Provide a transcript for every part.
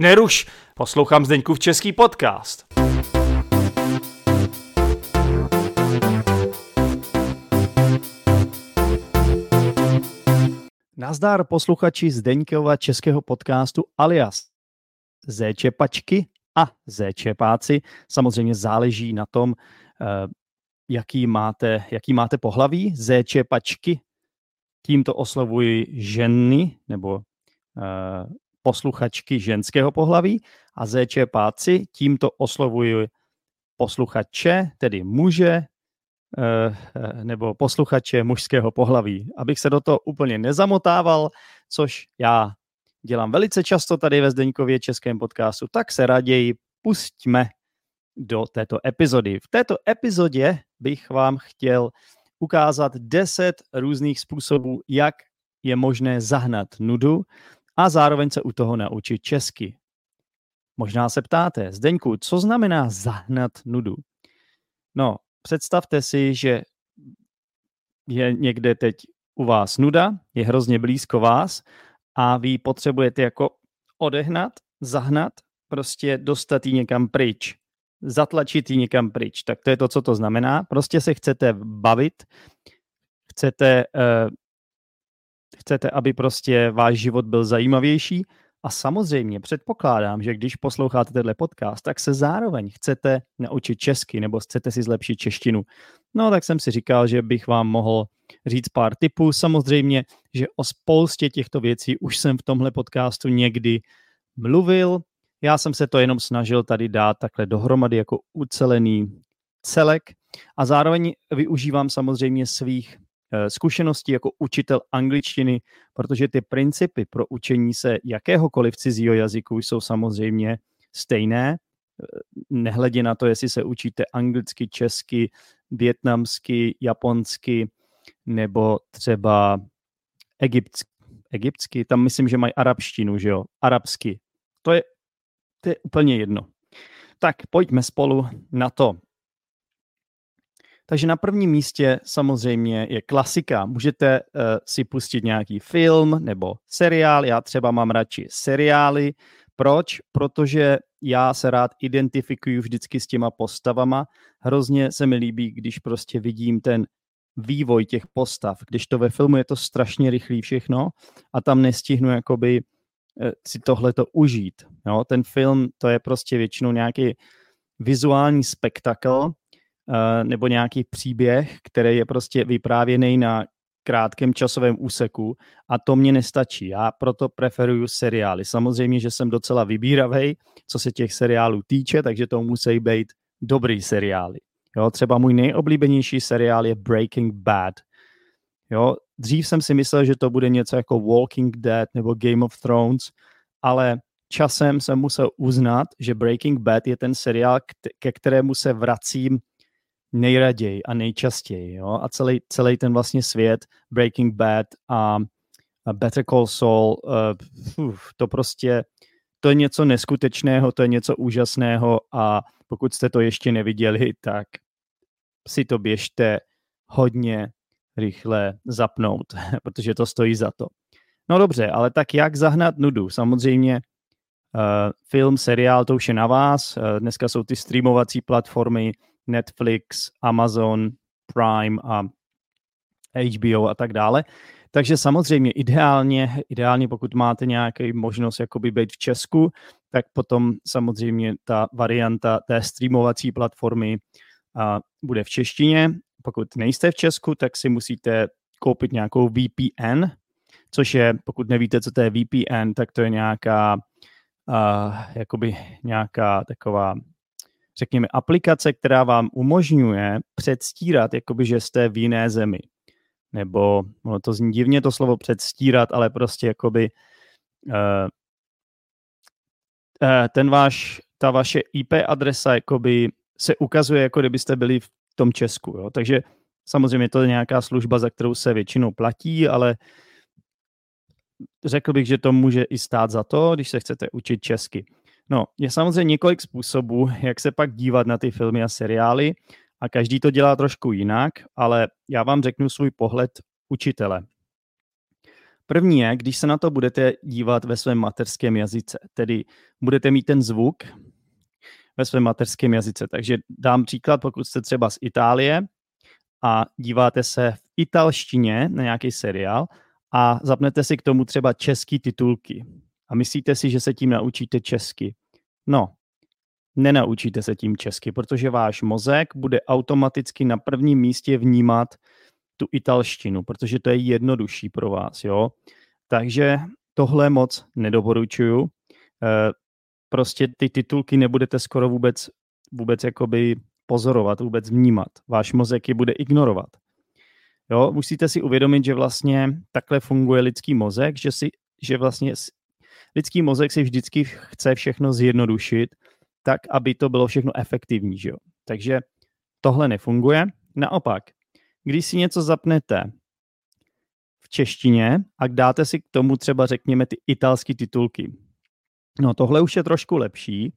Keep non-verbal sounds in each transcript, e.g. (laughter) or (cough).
Neruš, poslouchám Zdeňkův český podcast. Nazdár posluchači Zdeňkova českého podcastu alias Zéčepačky a Zéčepáci. Samozřejmě záleží na tom, eh, jaký máte, jaký máte pohlaví. Zéčepačky, tímto oslovuji ženy nebo uh, posluchačky ženského pohlaví a Zéčepáci, tímto oslovuji posluchače, tedy muže, Eh, nebo posluchače mužského pohlaví. Abych se do toho úplně nezamotával, což já dělám velice často tady ve Zdeňkově českém podcastu, tak se raději pustíme do této epizody. V této epizodě bych vám chtěl ukázat 10 různých způsobů, jak je možné zahnat nudu a zároveň se u toho naučit česky. Možná se ptáte, Zdeňku, co znamená zahnat nudu? No, představte si, že je někde teď u vás nuda, je hrozně blízko vás a vy potřebujete jako odehnat, zahnat, prostě dostat ji někam pryč, zatlačit ji někam pryč. Tak to je to, co to znamená. Prostě se chcete bavit, chcete, uh, chcete, aby prostě váš život byl zajímavější a samozřejmě předpokládám, že když posloucháte tenhle podcast, tak se zároveň chcete naučit česky nebo chcete si zlepšit češtinu. No tak jsem si říkal, že bych vám mohl říct pár tipů. Samozřejmě, že o spoustě těchto věcí už jsem v tomhle podcastu někdy mluvil. Já jsem se to jenom snažil tady dát takhle dohromady jako ucelený celek a zároveň využívám samozřejmě svých zkušenosti jako učitel angličtiny, protože ty principy pro učení se jakéhokoliv cizího jazyku jsou samozřejmě stejné, eh, nehledě na to, jestli se učíte anglicky, česky, větnamsky, japonsky nebo třeba egyptsky. egyptsky, tam myslím, že mají arabštinu, že jo, arabsky. To je, to je úplně jedno. Tak pojďme spolu na to. Takže na prvním místě samozřejmě je klasika. Můžete uh, si pustit nějaký film nebo seriál. Já třeba mám radši seriály. Proč? Protože já se rád identifikuju vždycky s těma postavama. Hrozně se mi líbí, když prostě vidím ten vývoj těch postav. Když to ve filmu je to strašně rychlý všechno a tam nestihnu jakoby uh, si tohleto užít. Jo? Ten film to je prostě většinou nějaký vizuální spektakl, Eh, nebo nějaký příběh, který je prostě vyprávěný na krátkém časovém úseku a to mě nestačí. Já proto preferuju seriály. Samozřejmě, že jsem docela vybíravý, co se těch seriálů týče, takže to musí být dobrý seriály. Jo, třeba můj nejoblíbenější seriál je Breaking Bad. Jo, dřív jsem si myslel, že to bude něco jako Walking Dead nebo Game of Thrones, ale časem jsem musel uznat, že Breaking Bad je ten seriál, ke kterému se vracím nejraději a nejčastěji. Jo? A celý, celý ten vlastně svět Breaking Bad a, a Better Call Saul, uh, uf, to prostě to je něco neskutečného, to je něco úžasného a pokud jste to ještě neviděli, (laughs) tak si to běžte hodně rychle zapnout, (laughs) protože to stojí za to. No dobře, ale tak jak zahnat nudu? Samozřejmě uh, film, seriál, to už je na vás. Uh, dneska jsou ty streamovací platformy, Netflix, Amazon, Prime a HBO a tak dále. Takže samozřejmě ideálně, ideálně pokud máte nějaký možnost jakoby být v Česku, tak potom samozřejmě ta varianta té streamovací platformy a, bude v češtině. Pokud nejste v Česku, tak si musíte koupit nějakou VPN, což je, pokud nevíte, co to je VPN, tak to je nějaká, uh, jakoby nějaká taková řekněme, aplikace, která vám umožňuje předstírat, jakoby, že jste v jiné zemi. Nebo, ono to zní divně to slovo předstírat, ale prostě jakoby uh, uh, ten váš, ta vaše IP adresa jakoby se ukazuje, jako kdybyste byli v tom Česku. Jo? Takže samozřejmě to je nějaká služba, za kterou se většinou platí, ale řekl bych, že to může i stát za to, když se chcete učit česky. No, je samozřejmě několik způsobů, jak se pak dívat na ty filmy a seriály a každý to dělá trošku jinak, ale já vám řeknu svůj pohled učitele. První je, když se na to budete dívat ve svém mateřském jazyce, tedy budete mít ten zvuk ve svém mateřském jazyce. Takže dám příklad, pokud jste třeba z Itálie a díváte se v italštině na nějaký seriál a zapnete si k tomu třeba český titulky a myslíte si, že se tím naučíte česky. No, nenaučíte se tím česky, protože váš mozek bude automaticky na prvním místě vnímat tu italštinu, protože to je jednodušší pro vás, jo. Takže tohle moc nedoporučuju. Eh, prostě ty titulky nebudete skoro vůbec, vůbec jakoby pozorovat, vůbec vnímat. Váš mozek je bude ignorovat. Jo, musíte si uvědomit, že vlastně takhle funguje lidský mozek, že, si, že vlastně lidský mozek si vždycky chce všechno zjednodušit, tak, aby to bylo všechno efektivní. Že jo? Takže tohle nefunguje. Naopak, když si něco zapnete v češtině a dáte si k tomu třeba, řekněme, ty italské titulky, no tohle už je trošku lepší,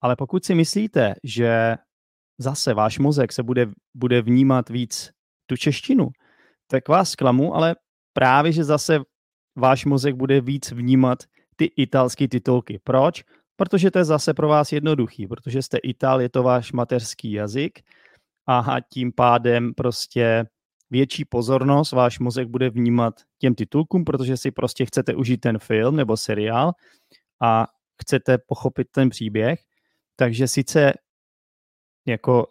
ale pokud si myslíte, že zase váš mozek se bude, bude vnímat víc tu češtinu, tak vás zklamu, ale právě, že zase váš mozek bude víc vnímat ty italské titulky. Proč? Protože to je zase pro vás jednoduchý, protože jste Ital, je to váš mateřský jazyk a tím pádem prostě větší pozornost váš mozek bude vnímat těm titulkům, protože si prostě chcete užít ten film nebo seriál a chcete pochopit ten příběh. Takže sice jako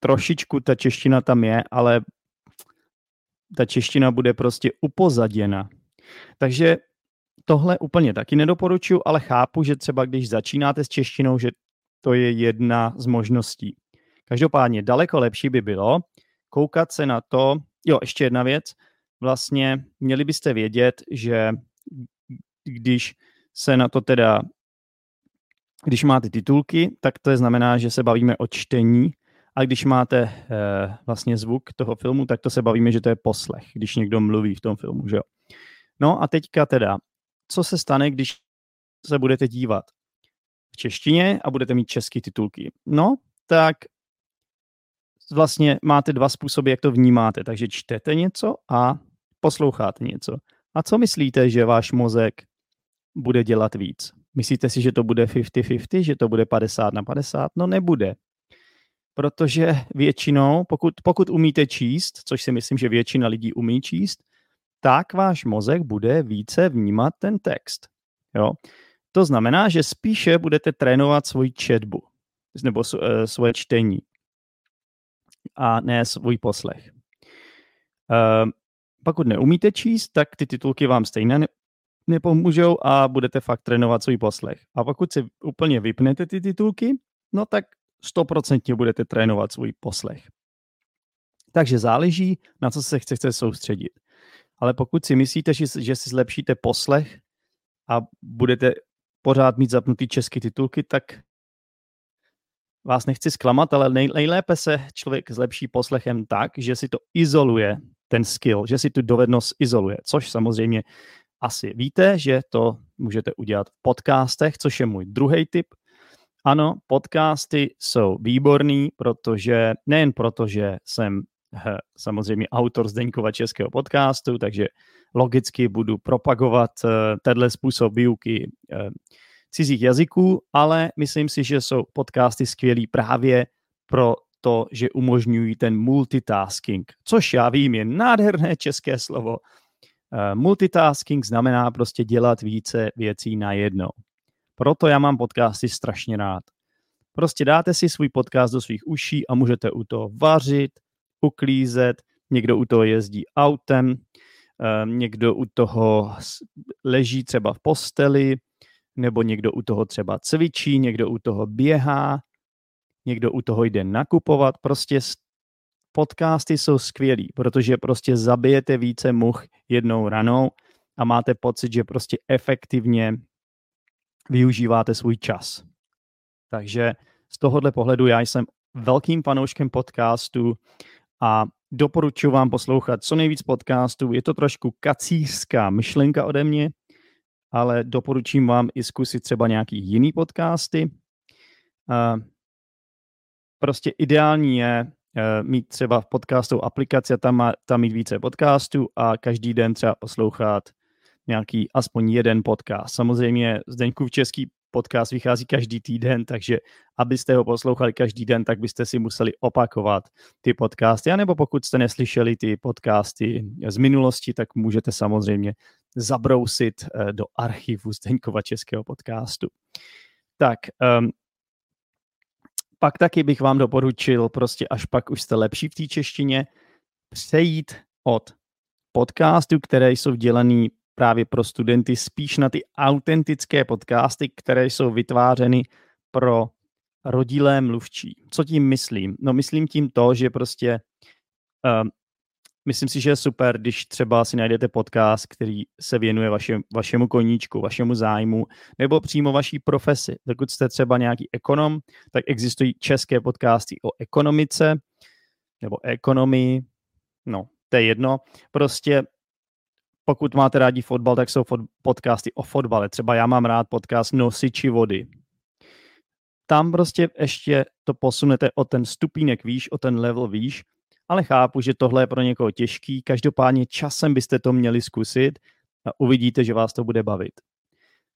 trošičku ta čeština tam je, ale ta čeština bude prostě upozaděna. Takže tohle úplně taky nedoporučuji, ale chápu, že třeba když začínáte s češtinou, že to je jedna z možností. Každopádně daleko lepší by bylo koukat se na to, jo, ještě jedna věc, vlastně měli byste vědět, že když se na to teda, když máte titulky, tak to znamená, že se bavíme o čtení, a když máte eh, vlastně zvuk toho filmu, tak to se bavíme, že to je poslech, když někdo mluví v tom filmu, že jo. No a teďka teda, co se stane, když se budete dívat v češtině a budete mít české titulky? No, tak vlastně máte dva způsoby, jak to vnímáte. Takže čtete něco a posloucháte něco. A co myslíte, že váš mozek bude dělat víc? Myslíte si, že to bude 50-50, že to bude 50 na 50? No nebude. Protože většinou, pokud, pokud umíte číst, což si myslím, že většina lidí umí číst, tak váš mozek bude více vnímat ten text. Jo? To znamená, že spíše budete trénovat svoji četbu nebo eh, svoje čtení a ne svůj poslech. Uh, pokud neumíte číst, tak ty titulky vám stejně ne- nepomůžou a budete fakt trénovat svůj poslech. A pokud si úplně vypnete ty titulky, no tak stoprocentně budete trénovat svůj poslech. Takže záleží, na co se chcete soustředit. Ale pokud si myslíte, že, že si zlepšíte poslech a budete pořád mít zapnutý český titulky, tak vás nechci zklamat, ale nej, nejlépe se člověk zlepší poslechem tak, že si to izoluje, ten skill, že si tu dovednost izoluje, což samozřejmě asi víte, že to můžete udělat v podcastech, což je můj druhý tip. Ano, podcasty jsou výborný, protože nejen proto, že jsem samozřejmě autor Zdeňkova českého podcastu, takže logicky budu propagovat uh, tenhle způsob výuky uh, cizích jazyků, ale myslím si, že jsou podcasty skvělý právě pro to, že umožňují ten multitasking, což já vím, je nádherné české slovo. Multitasking znamená prostě dělat více věcí najednou. Proto já mám podcasty strašně rád. Prostě dáte si svůj podcast do svých uší a můžete u toho vařit, uklízet, někdo u toho jezdí autem, ehm, někdo u toho leží třeba v posteli, nebo někdo u toho třeba cvičí, někdo u toho běhá, někdo u toho jde nakupovat. Prostě podcasty jsou skvělý, protože prostě zabijete více much jednou ranou a máte pocit, že prostě efektivně využíváte svůj čas. Takže z tohohle pohledu já jsem velkým fanouškem podcastu a doporučuji vám poslouchat co nejvíc podcastů. Je to trošku kacířská myšlenka ode mě, ale doporučím vám i zkusit třeba nějaký jiný podcasty. Prostě ideální je e, mít třeba v podcastu aplikaci a tam, má, tam mít více podcastů a každý den třeba poslouchat nějaký aspoň jeden podcast. Samozřejmě Zdeňkův český podcast vychází každý týden, takže abyste ho poslouchali každý den, tak byste si museli opakovat ty podcasty, anebo pokud jste neslyšeli ty podcasty z minulosti, tak můžete samozřejmě zabrousit eh, do archivu Zdeňkova českého podcastu. Tak, um, pak taky bych vám doporučil, prostě až pak už jste lepší v té češtině, přejít od podcastů, které jsou dělaný právě pro studenty, spíš na ty autentické podcasty, které jsou vytvářeny pro rodilé mluvčí. Co tím myslím? No myslím tím to, že prostě uh, myslím si, že je super, když třeba si najdete podcast, který se věnuje vaše, vašemu koníčku, vašemu zájmu, nebo přímo vaší profesi. Pokud jste třeba nějaký ekonom, tak existují české podcasty o ekonomice nebo ekonomii, no, to je jedno. Prostě pokud máte rádi fotbal, tak jsou podcasty o fotbale. Třeba já mám rád podcast Nosiči vody. Tam prostě ještě to posunete o ten stupínek výš, o ten level výš, ale chápu, že tohle je pro někoho těžký. Každopádně časem byste to měli zkusit a uvidíte, že vás to bude bavit.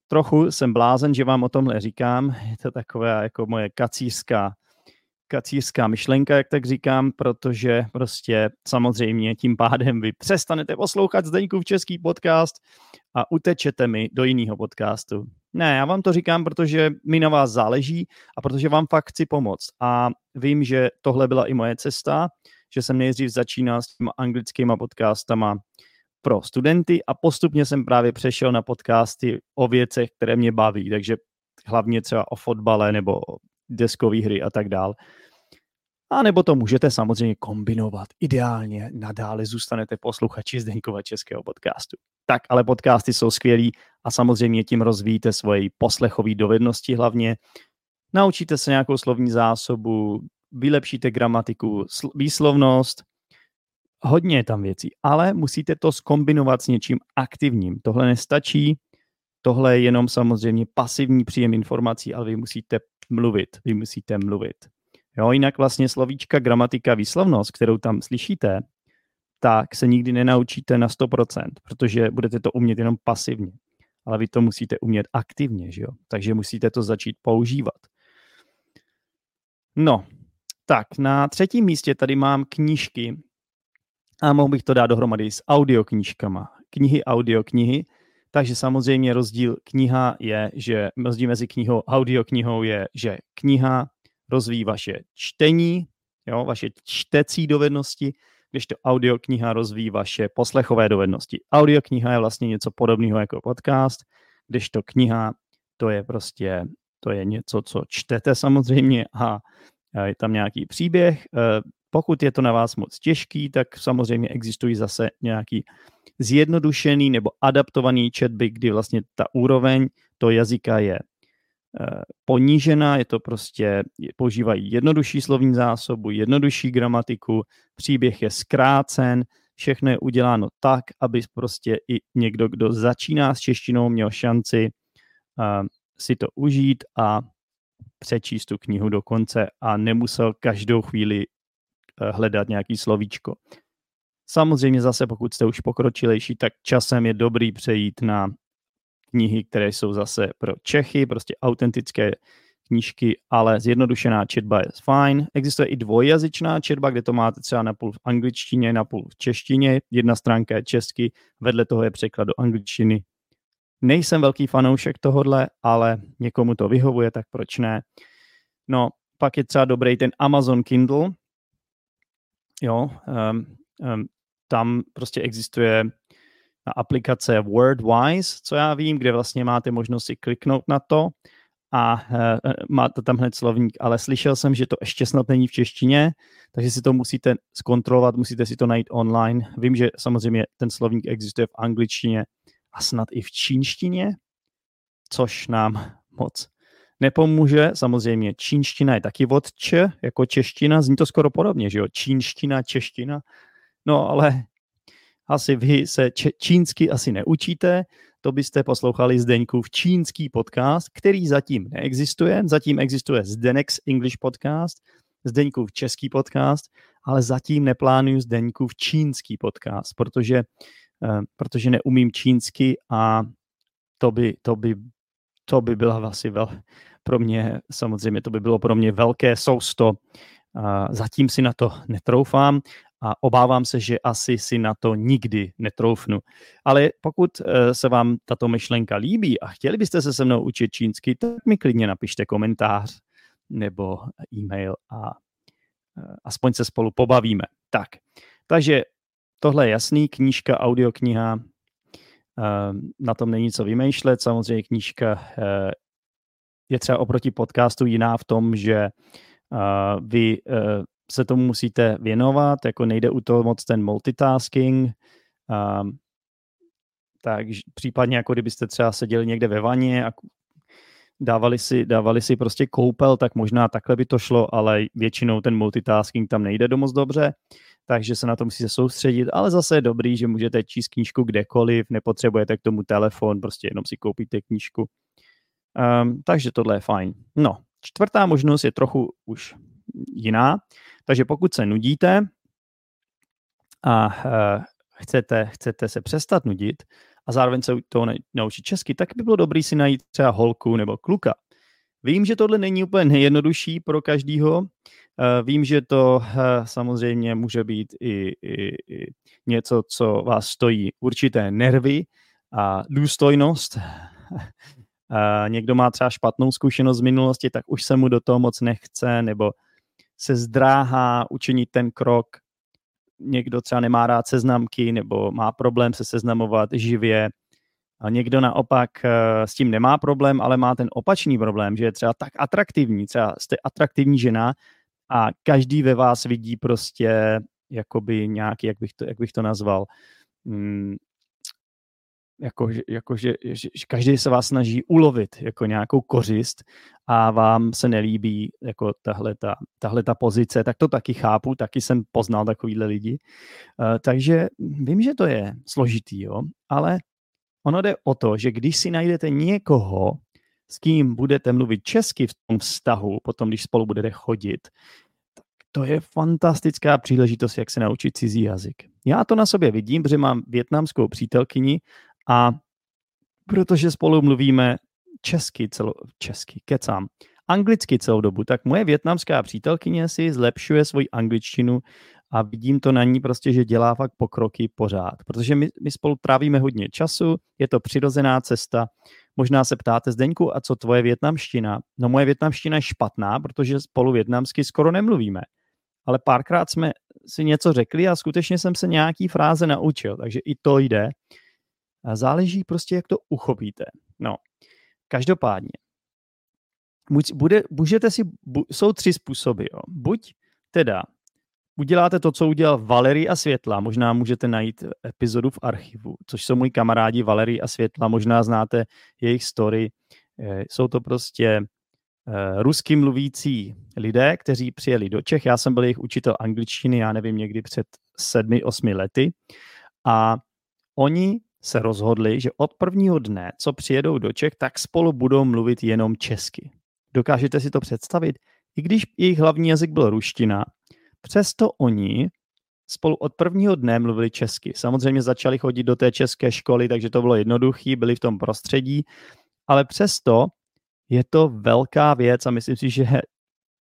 Trochu jsem blázen, že vám o tomhle říkám. Je to takové jako moje kacířská kacířská myšlenka, jak tak říkám, protože prostě samozřejmě tím pádem vy přestanete poslouchat v český podcast a utečete mi do jiného podcastu. Ne, já vám to říkám, protože mi na vás záleží a protože vám fakt chci pomoct. A vím, že tohle byla i moje cesta, že jsem nejdřív začínal s těma anglickýma podcastama pro studenty a postupně jsem právě přešel na podcasty o věcech, které mě baví, takže hlavně třeba o fotbale nebo deskové hry a tak dál. A nebo to můžete samozřejmě kombinovat. Ideálně nadále zůstanete posluchači Zdeňkova českého podcastu. Tak, ale podcasty jsou skvělí a samozřejmě tím rozvíjíte svoje poslechové dovednosti hlavně. Naučíte se nějakou slovní zásobu, vylepšíte gramatiku, výslovnost, hodně je tam věcí, ale musíte to skombinovat s něčím aktivním. Tohle nestačí, tohle je jenom samozřejmě pasivní příjem informací, ale vy musíte mluvit, vy musíte mluvit. Jo, jinak vlastně slovíčka, gramatika, výslovnost, kterou tam slyšíte, tak se nikdy nenaučíte na 100%, protože budete to umět jenom pasivně. Ale vy to musíte umět aktivně, že jo? Takže musíte to začít používat. No, tak na třetím místě tady mám knížky a mohl bych to dát dohromady s audioknížkama. Knihy, audioknihy. Takže samozřejmě rozdíl kniha je, že rozdíl mezi knihou a audioknihou je, že kniha rozvíjí vaše čtení, jo, vaše čtecí dovednosti, když to audiokniha rozvíjí vaše poslechové dovednosti. Audiokniha je vlastně něco podobného jako podcast, když to kniha, to je prostě, to je něco, co čtete samozřejmě a je tam nějaký příběh. Pokud je to na vás moc těžký, tak samozřejmě existují zase nějaký zjednodušený nebo adaptovaný četby, kdy vlastně ta úroveň toho jazyka je Eh, ponížená, je to prostě, používají jednodušší slovní zásobu, jednodušší gramatiku, příběh je zkrácen, všechno je uděláno tak, aby prostě i někdo, kdo začíná s češtinou, měl šanci uh, si to užít a přečíst tu knihu do konce a nemusel každou chvíli hledat nějaký slovíčko. Samozřejmě zase, pokud jste už pokročilejší, tak časem je dobrý přejít na knihy, které jsou zase pro Čechy, prostě autentické knížky, ale zjednodušená četba je fajn. Existuje i dvojjazyčná četba, kde to máte třeba na půl v angličtině, na půl v češtině. Jedna stránka je česky, vedle toho je překlad do angličtiny. Nejsem velký fanoušek tohodle, ale někomu to vyhovuje, tak proč ne? No, pak je třeba dobrý ten Amazon Kindle. Jo, um, um, tam prostě existuje aplikace WordWise, co já vím, kde vlastně máte možnost si kliknout na to a uh, máte tam hned slovník, ale slyšel jsem, že to ještě snad není v češtině, takže si to musíte zkontrolovat, musíte si to najít online. Vím, že samozřejmě ten slovník existuje v angličtině a snad i v čínštině, což nám moc nepomůže. Samozřejmě čínština je taky od č, jako čeština, zní to skoro podobně, že jo? Čínština, čeština. No ale asi vy se čínsky asi neučíte, to byste poslouchali Zdeňkův čínský podcast, který zatím neexistuje. Zatím existuje Zdenex English podcast, Zdeňkův český podcast, ale zatím neplánuju Zdeňkův čínský podcast, protože protože neumím čínsky a to by, to by, to by byla asi vel, pro mě, samozřejmě to by bylo pro mě velké sousto. Zatím si na to netroufám a obávám se, že asi si na to nikdy netroufnu. Ale pokud eh, se vám tato myšlenka líbí a chtěli byste se se mnou učit čínsky, tak mi klidně napište komentář nebo e-mail a eh, aspoň se spolu pobavíme. Tak, takže tohle je jasný, knížka, audiokniha, eh, na tom není co vymýšlet. Samozřejmě knížka je třeba oproti podcastu jiná v tom, že vy se tomu musíte věnovat, jako nejde u toho moc ten multitasking, um, tak případně jako kdybyste třeba seděli někde ve vaně a dávali si, dávali si prostě koupel, tak možná takhle by to šlo, ale většinou ten multitasking tam nejde do moc dobře, takže se na to musíte soustředit, ale zase je dobrý, že můžete číst knížku kdekoliv, nepotřebujete k tomu telefon, prostě jenom si koupíte knížku. Um, takže tohle je fajn. No, čtvrtá možnost je trochu už jiná. Takže pokud se nudíte a uh, chcete, chcete se přestat nudit a zároveň se to naučit česky, tak by bylo dobré si najít třeba holku nebo kluka. Vím, že tohle není úplně nejjednodušší pro každýho. Uh, vím, že to uh, samozřejmě může být i, i, i něco, co vás stojí určité nervy a důstojnost. Někdo má třeba špatnou zkušenost z minulosti, tak už se mu do toho moc nechce, nebo se zdráhá učinit ten krok. Někdo třeba nemá rád seznamky nebo má problém se seznamovat živě. A někdo naopak eh, s tím nemá problém, ale má ten opačný problém, že je třeba tak atraktivní, třeba jste atraktivní žena a každý ve vás vidí prostě jakoby nějaký, jak bych to, jak bych to nazval, hmm, jako, jako že, že, že každý se vás snaží ulovit jako nějakou kořist a vám se nelíbí jako tahle ta, tahle ta pozice, tak to taky chápu, taky jsem poznal takovýhle lidi. Uh, takže vím, že to je složitý, jo, ale ono jde o to, že když si najdete někoho, s kým budete mluvit česky v tom vztahu, potom když spolu budete chodit, to je fantastická příležitost, jak se naučit cizí jazyk. Já to na sobě vidím, protože mám větnamskou přítelkyni a protože spolu mluvíme česky, celo, česky, kecám, anglicky celou dobu, tak moje větnamská přítelkyně si zlepšuje svoji angličtinu a vidím to na ní prostě, že dělá fakt pokroky pořád, protože my, my spolu trávíme hodně času, je to přirozená cesta. Možná se ptáte Zdeňku, a co tvoje větnamština? No moje větnamština je špatná, protože spolu větnamsky skoro nemluvíme. Ale párkrát jsme si něco řekli a skutečně jsem se nějaký fráze naučil, takže i to jde. Záleží prostě, jak to uchopíte. No, každopádně, bude, můžete si, bu, jsou tři způsoby. Jo. Buď teda uděláte to, co udělal Valery a Světla, možná můžete najít epizodu v archivu, což jsou moji kamarádi Valery a Světla, možná znáte jejich story. Eh, jsou to prostě eh, rusky mluvící lidé, kteří přijeli do Čech. Já jsem byl jejich učitel angličtiny, já nevím, někdy před sedmi, osmi lety. A oni se rozhodli, že od prvního dne, co přijedou do Čech, tak spolu budou mluvit jenom česky. Dokážete si to představit? I když jejich hlavní jazyk byl ruština, přesto oni spolu od prvního dne mluvili česky. Samozřejmě začali chodit do té české školy, takže to bylo jednoduché, byli v tom prostředí, ale přesto je to velká věc a myslím si, že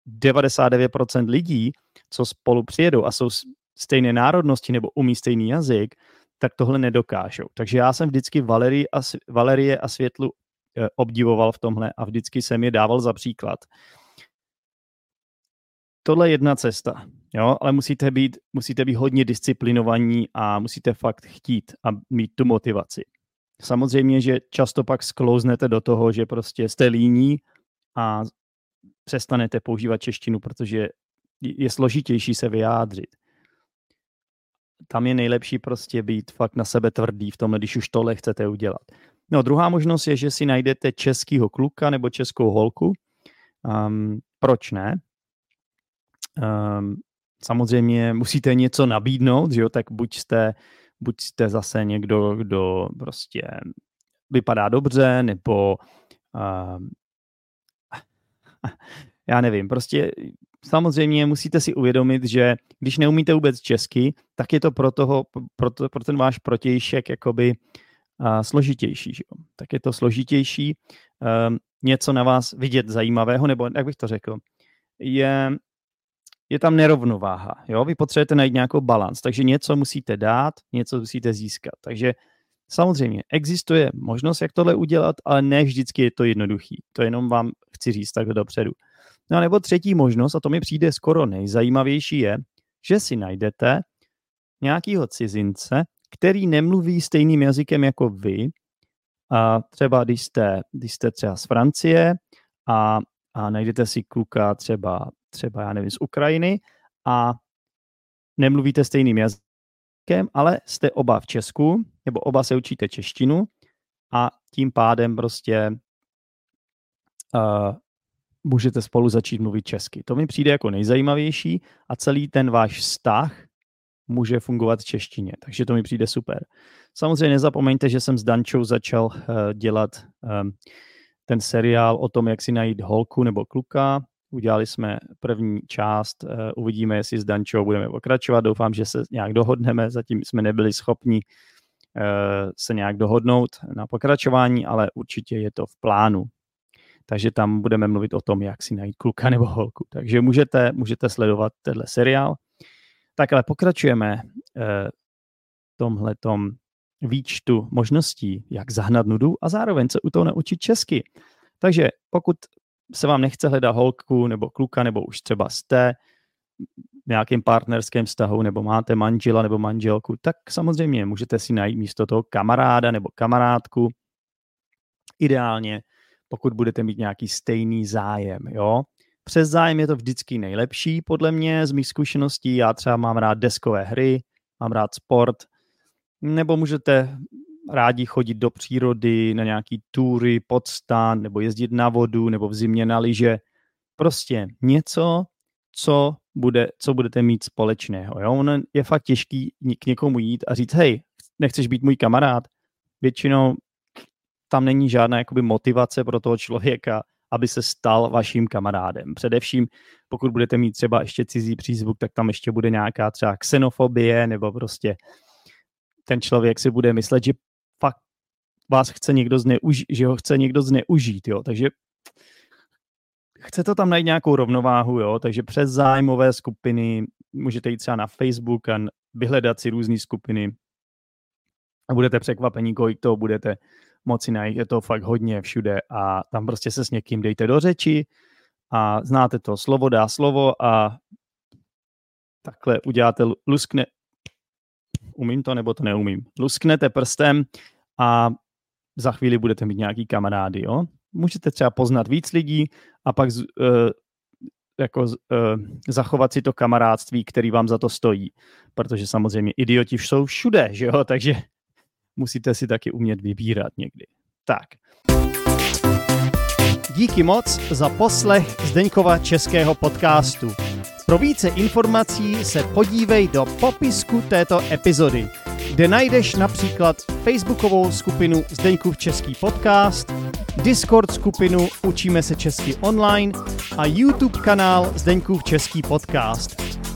99% lidí, co spolu přijedou a jsou stejné národnosti nebo umí stejný jazyk, tak tohle nedokážou. Takže já jsem vždycky Valerii a, Valerie a Světlu eh, obdivoval v tomhle a vždycky jsem je dával za příklad. Tohle je jedna cesta, jo, ale musíte být, musíte být hodně disciplinovaní a musíte fakt chtít a mít tu motivaci. Samozřejmě, že často pak sklouznete do toho, že prostě jste líní a přestanete používat češtinu, protože je složitější se vyjádřit tam je nejlepší prostě být fakt na sebe tvrdý v tom, když už tohle chcete udělat. No druhá možnost je, že si najdete českýho kluka nebo českou holku. Um, proč ne? Um, samozřejmě musíte něco nabídnout, že jo? tak buď jste, buď jste zase někdo, kdo prostě vypadá dobře, nebo um, (laughs) já nevím, prostě samozřejmě musíte si uvědomit, že když neumíte vůbec česky, tak je to pro, toho, pro, to, pro ten váš protějšek jakoby uh, složitější. Že? Tak je to složitější uh, něco na vás vidět zajímavého, nebo jak bych to řekl, je, je tam nerovnováha. Jo? Vy potřebujete najít nějakou balans, takže něco musíte dát, něco musíte získat. Takže samozřejmě existuje možnost, jak tohle udělat, ale ne vždycky je to jednoduchý. To jenom vám chci říct takhle dopředu. No a nebo třetí možnost, a to mi přijde skoro nejzajímavější, je, že si najdete nějakého cizince, který nemluví stejným jazykem jako vy. A třeba když jste, když jste třeba z Francie a, a najdete si kluka třeba, třeba, já nevím, z Ukrajiny a nemluvíte stejným jazykem, ale jste oba v Česku, nebo oba se učíte češtinu a tím pádem prostě uh, můžete spolu začít mluvit česky. To mi přijde jako nejzajímavější a celý ten váš vztah může fungovat v češtině, takže to mi přijde super. Samozřejmě nezapomeňte, že jsem s Dančou začal uh, dělat um, ten seriál o tom, jak si najít holku nebo kluka. Udělali jsme první část, uh, uvidíme, jestli s Dančou budeme pokračovat. Doufám, že se nějak dohodneme, zatím jsme nebyli schopni uh, se nějak dohodnout na pokračování, ale určitě je to v plánu takže tam budeme mluvit o tom, jak si najít kluka nebo holku. Takže můžete, můžete sledovat tenhle seriál. Tak ale pokračujeme eh, tomhletom výčtu možností, jak zahnat nudu a zároveň se u toho naučit česky. Takže pokud se vám nechce hledat holku nebo kluka, nebo už třeba jste v nějakém partnerském vztahu, nebo máte manžela nebo manželku, tak samozřejmě můžete si najít místo toho kamaráda nebo kamarádku. Ideálně pokud budete mít nějaký stejný zájem, jo. Přes zájem je to vždycky nejlepší, podle mě, z mých zkušeností. Já třeba mám rád deskové hry, mám rád sport, nebo můžete rádi chodit do přírody na nějaký tury, podstan, nebo jezdit na vodu, nebo v zimě na lyže. Prostě něco, co, bude, co budete mít společného. Jo? Ono je fakt těžký k někomu jít a říct, hej, nechceš být můj kamarád? Většinou tam není žádná jakoby motivace pro toho člověka, aby se stal vaším kamarádem. Především, pokud budete mít třeba ještě cizí přízvuk, tak tam ještě bude nějaká třeba xenofobie, nebo prostě ten člověk si bude myslet, že fakt vás chce někdo zneužít, že ho chce někdo zneužít, jo. Takže chce to tam najít nějakou rovnováhu, jo, takže přes zájmové skupiny můžete jít třeba na Facebook a vyhledat si různé skupiny a budete překvapení, kolik toho budete moci najít, je to fakt hodně všude a tam prostě se s někým dejte do řeči a znáte to slovo dá slovo a takhle uděláte, luskne, umím to nebo to neumím, lusknete prstem a za chvíli budete mít nějaký kamarády, jo. Můžete třeba poznat víc lidí a pak uh, jako uh, zachovat si to kamarádství, který vám za to stojí. Protože samozřejmě idioti jsou všude, že jo, (laughs) takže musíte si taky umět vybírat někdy. Tak. Díky moc za poslech Zdeňkova českého podcastu. Pro více informací se podívej do popisku této epizody, kde najdeš například facebookovou skupinu Zdeňkův český podcast, Discord skupinu Učíme se česky online a YouTube kanál Zdeňkův český podcast.